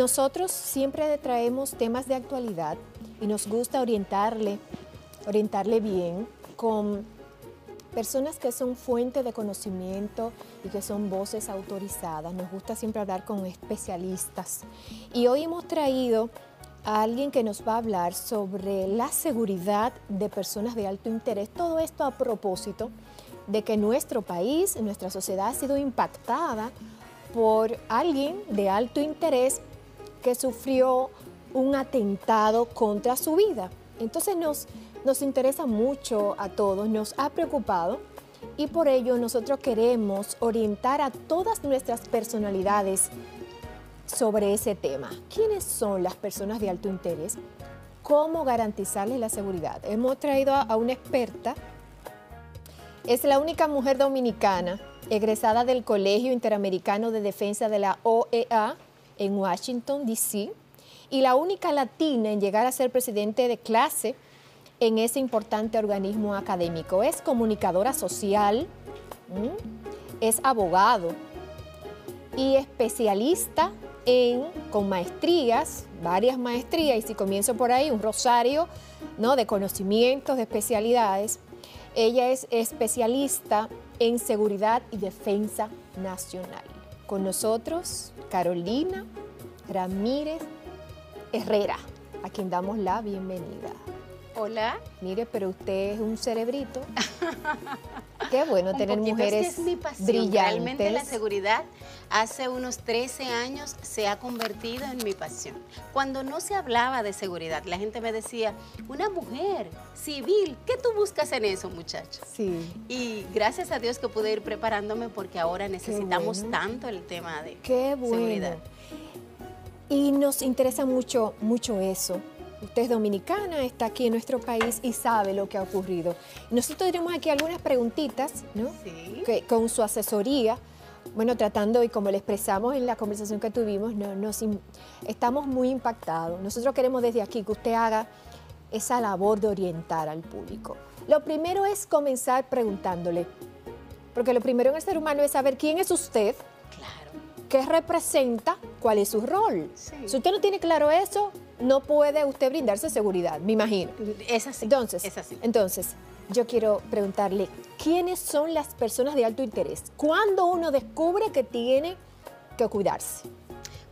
Nosotros siempre traemos temas de actualidad y nos gusta orientarle, orientarle bien con personas que son fuente de conocimiento y que son voces autorizadas. Nos gusta siempre hablar con especialistas. Y hoy hemos traído a alguien que nos va a hablar sobre la seguridad de personas de alto interés. Todo esto a propósito de que nuestro país, nuestra sociedad ha sido impactada por alguien de alto interés que sufrió un atentado contra su vida. Entonces nos, nos interesa mucho a todos, nos ha preocupado y por ello nosotros queremos orientar a todas nuestras personalidades sobre ese tema. ¿Quiénes son las personas de alto interés? ¿Cómo garantizarles la seguridad? Hemos traído a una experta, es la única mujer dominicana egresada del Colegio Interamericano de Defensa de la OEA en Washington, D.C., y la única latina en llegar a ser presidente de clase en ese importante organismo académico. Es comunicadora social, es abogado y especialista en, con maestrías, varias maestrías, y si comienzo por ahí, un rosario ¿no? de conocimientos, de especialidades. Ella es especialista en seguridad y defensa nacional. Con nosotros, Carolina Ramírez Herrera, a quien damos la bienvenida. Hola. Mire, pero usted es un cerebrito. Qué bueno tener mujeres es mi pasión. brillantes. Realmente la seguridad hace unos 13 años se ha convertido en mi pasión. Cuando no se hablaba de seguridad, la gente me decía, una mujer civil, ¿qué tú buscas en eso, muchacho? Sí. Y gracias a Dios que pude ir preparándome porque ahora necesitamos tanto el tema de Qué bueno. seguridad. Y nos interesa mucho, mucho eso. Usted es dominicana, está aquí en nuestro país y sabe lo que ha ocurrido. Nosotros tenemos aquí algunas preguntitas, ¿no? Sí. Que, con su asesoría, bueno, tratando, y como le expresamos en la conversación que tuvimos, no, nos, estamos muy impactados. Nosotros queremos desde aquí que usted haga esa labor de orientar al público. Lo primero es comenzar preguntándole, porque lo primero en el ser humano es saber quién es usted, qué representa, cuál es su rol. Si usted no tiene claro eso, no puede usted brindarse seguridad, me imagino. Es así. Entonces, es así. entonces yo quiero preguntarle, ¿quiénes son las personas de alto interés? ¿Cuándo uno descubre que tiene que cuidarse?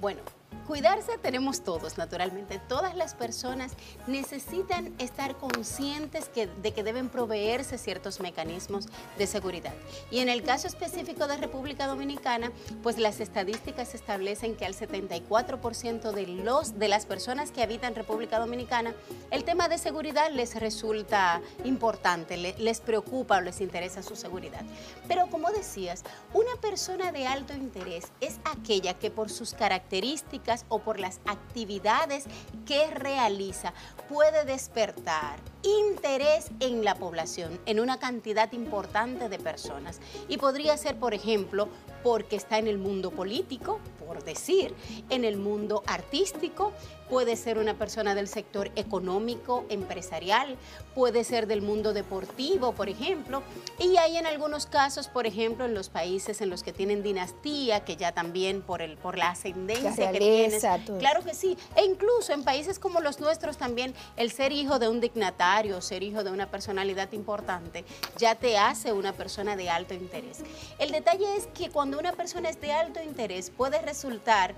Bueno, Cuidarse tenemos todos, naturalmente. Todas las personas necesitan estar conscientes de que deben proveerse ciertos mecanismos de seguridad. Y en el caso específico de República Dominicana, pues las estadísticas establecen que al 74% de, los, de las personas que habitan República Dominicana, el tema de seguridad les resulta importante, les preocupa o les interesa su seguridad. Pero como decías, una persona de alto interés es aquella que por sus características, o por las actividades que realiza puede despertar interés en la población, en una cantidad importante de personas. Y podría ser, por ejemplo, porque está en el mundo político, por decir, en el mundo artístico, puede ser una persona del sector económico, empresarial, puede ser del mundo deportivo, por ejemplo, y hay en algunos casos, por ejemplo, en los países en los que tienen dinastía, que ya también por, el, por la ascendencia que tienes, claro que sí, e incluso en países como los nuestros también, el ser hijo de un dignatario, ser hijo de una personalidad importante, ya te hace una persona de alto interés. El detalle es que cuando una persona es de alto interés puede resultar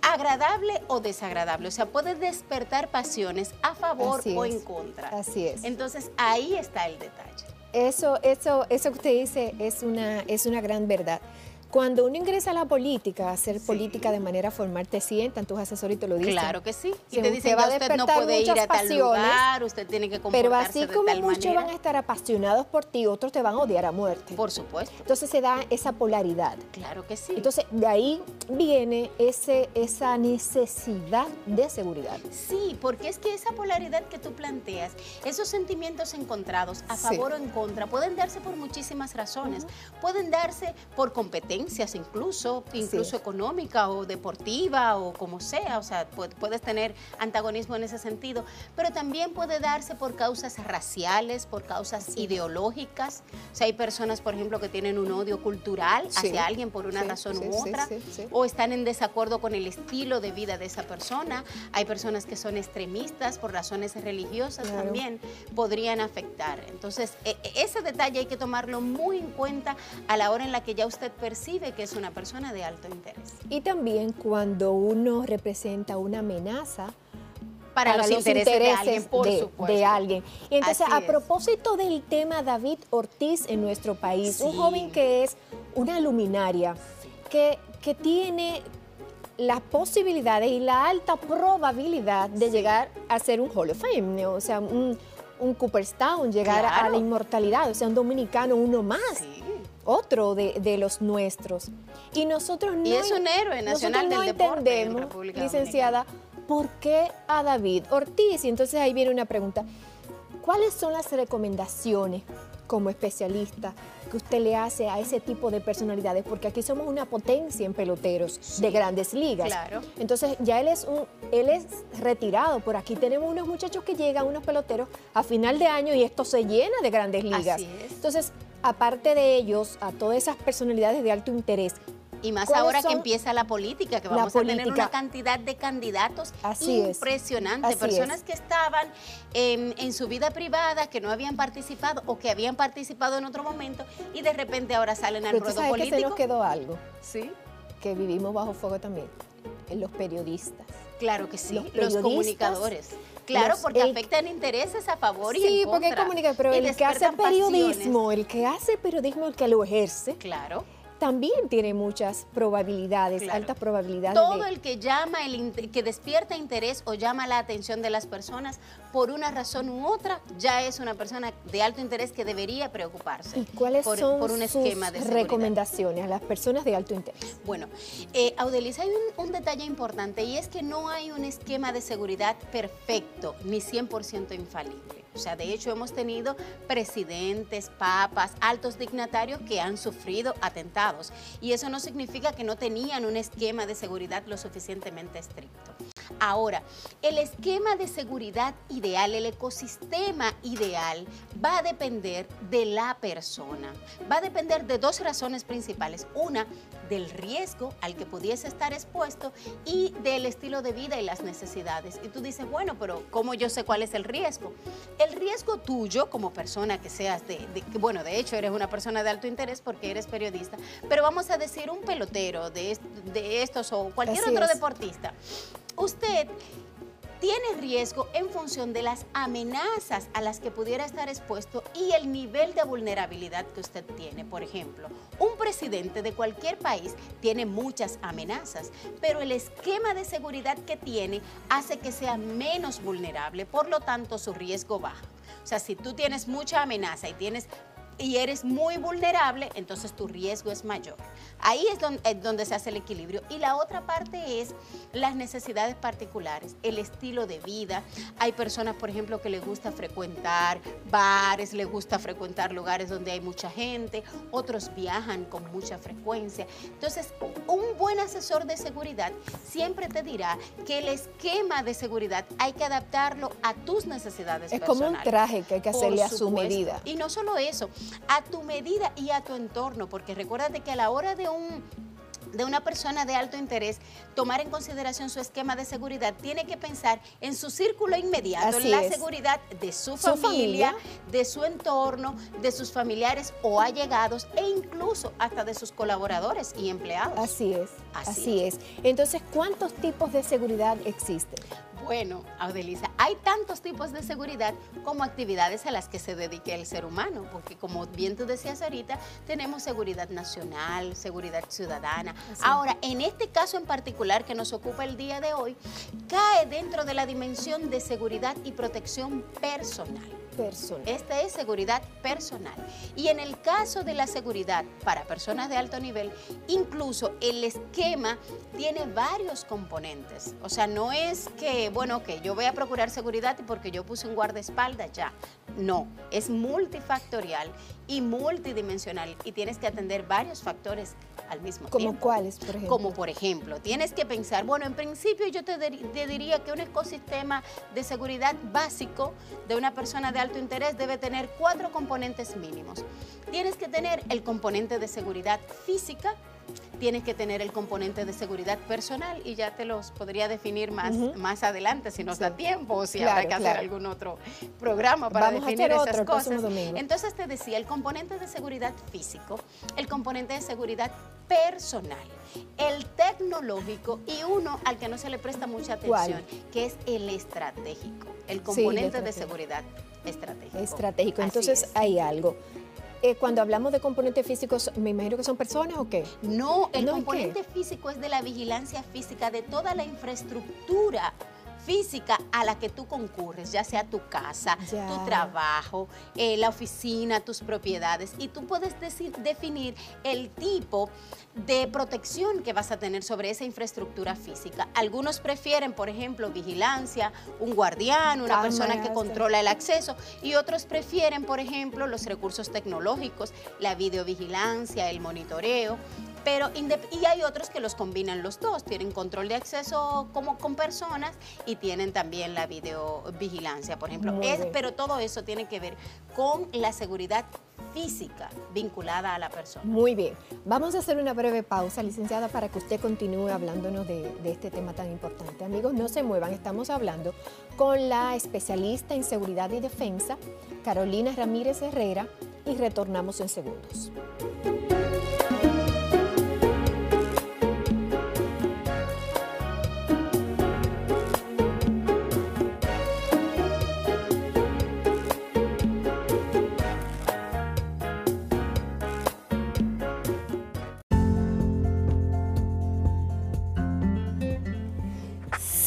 agradable o desagradable, o sea, puede despertar pasiones a favor o en contra. Así es. Entonces ahí está el detalle. Eso, eso, eso que usted dice es una, es una gran verdad. Cuando uno ingresa a la política, a hacer política de manera formal, te sientan tus asesores y te lo dicen. Claro que sí. Y te dicen, que usted no puede ir a tal lugar, usted tiene que comportarse Pero así como muchos van a estar apasionados por ti, otros te van a odiar a muerte. Por supuesto. Entonces se da esa polaridad. Claro que sí. Entonces de ahí viene ese, esa necesidad de seguridad. Sí, porque es que esa polaridad que tú planteas, esos sentimientos encontrados, a favor o en contra, pueden darse por muchísimas razones. Pueden darse por competencia carencias incluso, incluso económica o deportiva o como sea, o sea, puedes tener antagonismo en ese sentido, pero también puede darse por causas raciales, por causas ideológicas. O sea, hay personas, por ejemplo, que tienen un odio cultural hacia alguien por una razón u otra, o están en desacuerdo con el estilo de vida de esa persona. Hay personas que son extremistas por razones religiosas también, podrían afectar. Entonces, e, e, ese detalle hay que tomarlo muy en cuenta a la hora en la que ya usted percibe que es una persona de alto interés. Y también cuando uno representa una amenaza para, los, intereses, de alguien, por supuesto. alguien. Y entonces, a propósito del tema David Ortiz en nuestro país, un joven que es una luminaria, que, que tiene las posibilidades y la alta probabilidad de llegar a ser un Hall of Fame, o sea, un, un Cooperstown, llegar a la inmortalidad, o sea, un dominicano, uno más. Otro de, los nuestros. Y nosotros no. Y es un héroe nacional del deporte entendemos, licenciada, ¿por qué a David Ortiz? Y entonces ahí viene una pregunta. ¿Cuáles son las recomendaciones como especialista que usted le hace a ese tipo de personalidades? Porque aquí somos una potencia en peloteros de grandes ligas. Claro. Entonces ya él es un, él es retirado. Por aquí tenemos unos muchachos que llegan, unos peloteros, a final de año y esto se llena de grandes ligas. Entonces, aparte de ellos, a todas esas personalidades de alto interés, y más ahora que empieza la política, que vamos a tener una cantidad de candidatos impresionante, personas que estaban en, su vida privada, que no habían participado o que habían participado en otro momento y de repente ahora salen al ruedo político. Que se nos quedó algo. Sí. Que vivimos bajo fuego también. En los periodistas. Claro que sí, los, comunicadores. Claro, porque afectan intereses a favor y en contra. Sí, porque hay comunicadores, pero el que hace periodismo, el que hace periodismo, el que lo ejerce. Claro también tiene muchas probabilidades, altas probabilidades. Todo el que llama, el, que despierta interés o llama la atención de las personas por una razón u otra, ya es una persona de alto interés que debería preocuparse. ¿Y cuáles son por un esquema de recomendaciones a las personas de alto interés? Bueno, eh, Audeliza, hay un, detalle importante y es que no hay un esquema de seguridad perfecto ni 100% infalible. O sea, de hecho hemos tenido presidentes, papas, altos dignatarios que han sufrido atentados. Y eso no significa que no tenían un esquema de seguridad lo suficientemente estricto. Ahora, el esquema de seguridad ideal, el ecosistema ideal, va a depender de la persona. Va a depender de dos razones principales. Una, del riesgo al que pudiese estar expuesto y del estilo de vida y las necesidades. Y tú dices, bueno, pero ¿cómo yo sé cuál es el riesgo? El riesgo tuyo como persona que seas de, bueno, de hecho eres una persona de alto interés porque eres periodista, pero vamos a decir un pelotero de, de estos o cualquier otro deportista usted tiene riesgo en función de las amenazas a las que pudiera estar expuesto y el nivel de vulnerabilidad que usted tiene. Por ejemplo, un presidente de cualquier país tiene muchas amenazas, pero el esquema de seguridad que tiene hace que sea menos vulnerable, por lo tanto su riesgo baja. O sea, si tú tienes mucha amenaza y tienes y eres muy vulnerable, entonces tu riesgo es mayor. Ahí es donde, se hace el equilibrio. Y la otra parte es las necesidades particulares, el estilo de vida. Hay personas, por ejemplo, que les gusta frecuentar bares, les gusta frecuentar lugares donde hay mucha gente, otros viajan con mucha frecuencia. Entonces, un buen asesor de seguridad siempre te dirá que el esquema de seguridad hay que adaptarlo a tus necesidades es como un traje que hay que hacerle a su medida. Y no solo eso, a tu medida y a tu entorno, porque recuérdate que a la hora de un de una persona de alto interés tomar en consideración su esquema de seguridad, tiene que pensar en su círculo inmediato, en la seguridad de su, familia, de su entorno, de sus familiares o allegados e incluso hasta de sus colaboradores y empleados. Así es. Así, es. Entonces, ¿cuántos tipos de seguridad existen? Bueno, Audeliza, hay tantos tipos de seguridad como actividades a las que se dedique el ser humano, porque como bien tú decías ahorita, tenemos seguridad nacional, seguridad ciudadana. Ahora, en este caso en particular que nos ocupa el día de hoy, cae dentro de la dimensión de seguridad y protección personal. Esta es seguridad personal. Y en el caso de la seguridad para personas de alto nivel, incluso el esquema tiene varios componentes. O sea, no es que, bueno, que yo voy a procurar seguridad porque yo puse un guardaespaldas ya. No, es multifactorial y multidimensional y tienes que atender varios factores al mismo ¿Como tiempo. cuáles, por ejemplo? Como por ejemplo, tienes que pensar, bueno, en principio yo te, te, diría que un ecosistema de seguridad básico de una persona de alto interés debe tener cuatro componentes mínimos. Tienes que tener el componente de seguridad física, tienes que tener el componente de seguridad personal y ya te los podría definir más, más adelante si nos da tiempo o si habrá que hacer algún otro programa para definir esas cosas. Entonces te decía, el componente de seguridad físico, el componente de seguridad personal, el tecnológico y uno al que no se le presta mucha atención, que es el estratégico, el componente de seguridad estratégico. Estratégico, entonces hay algo. Eh, cuando hablamos de componentes físicos, me imagino que son personas o qué? No, el componente físico es de la vigilancia física de toda la infraestructura física a la que tú concurres, ya sea tu casa, tu trabajo, eh, la oficina, tus propiedades, y tú puedes definir el tipo de protección que vas a tener sobre esa infraestructura física. Algunos prefieren, por ejemplo, vigilancia, un guardián, una persona que controla el acceso, y otros prefieren, por ejemplo, los recursos tecnológicos, la videovigilancia, el monitoreo, pero y hay otros que los combinan los dos, tienen control de acceso como con personas y tienen también la videovigilancia, por ejemplo. Es, pero todo eso tiene que ver con la seguridad física vinculada a la persona. Muy bien. Vamos a hacer una breve pausa, licenciada, para que usted continúe hablándonos de, de, este tema tan importante. Amigos, no se muevan. Estamos hablando con la especialista en seguridad y defensa, Carolina Ramírez Herrera, y retornamos en segundos.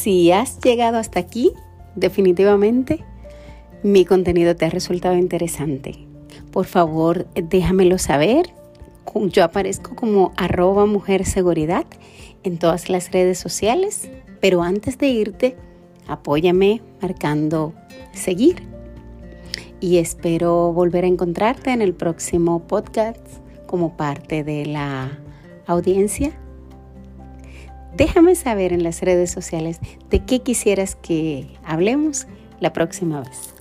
Si has llegado hasta aquí, definitivamente mi contenido te ha resultado interesante. Por favor, déjamelo saber. Yo aparezco como arroba mujer seguridad en todas las redes sociales, pero antes de irte, apóyame marcando seguir. Y espero volver a encontrarte en el próximo podcast como parte de la audiencia Déjame saber en las redes sociales de qué quisieras que hablemos la próxima vez.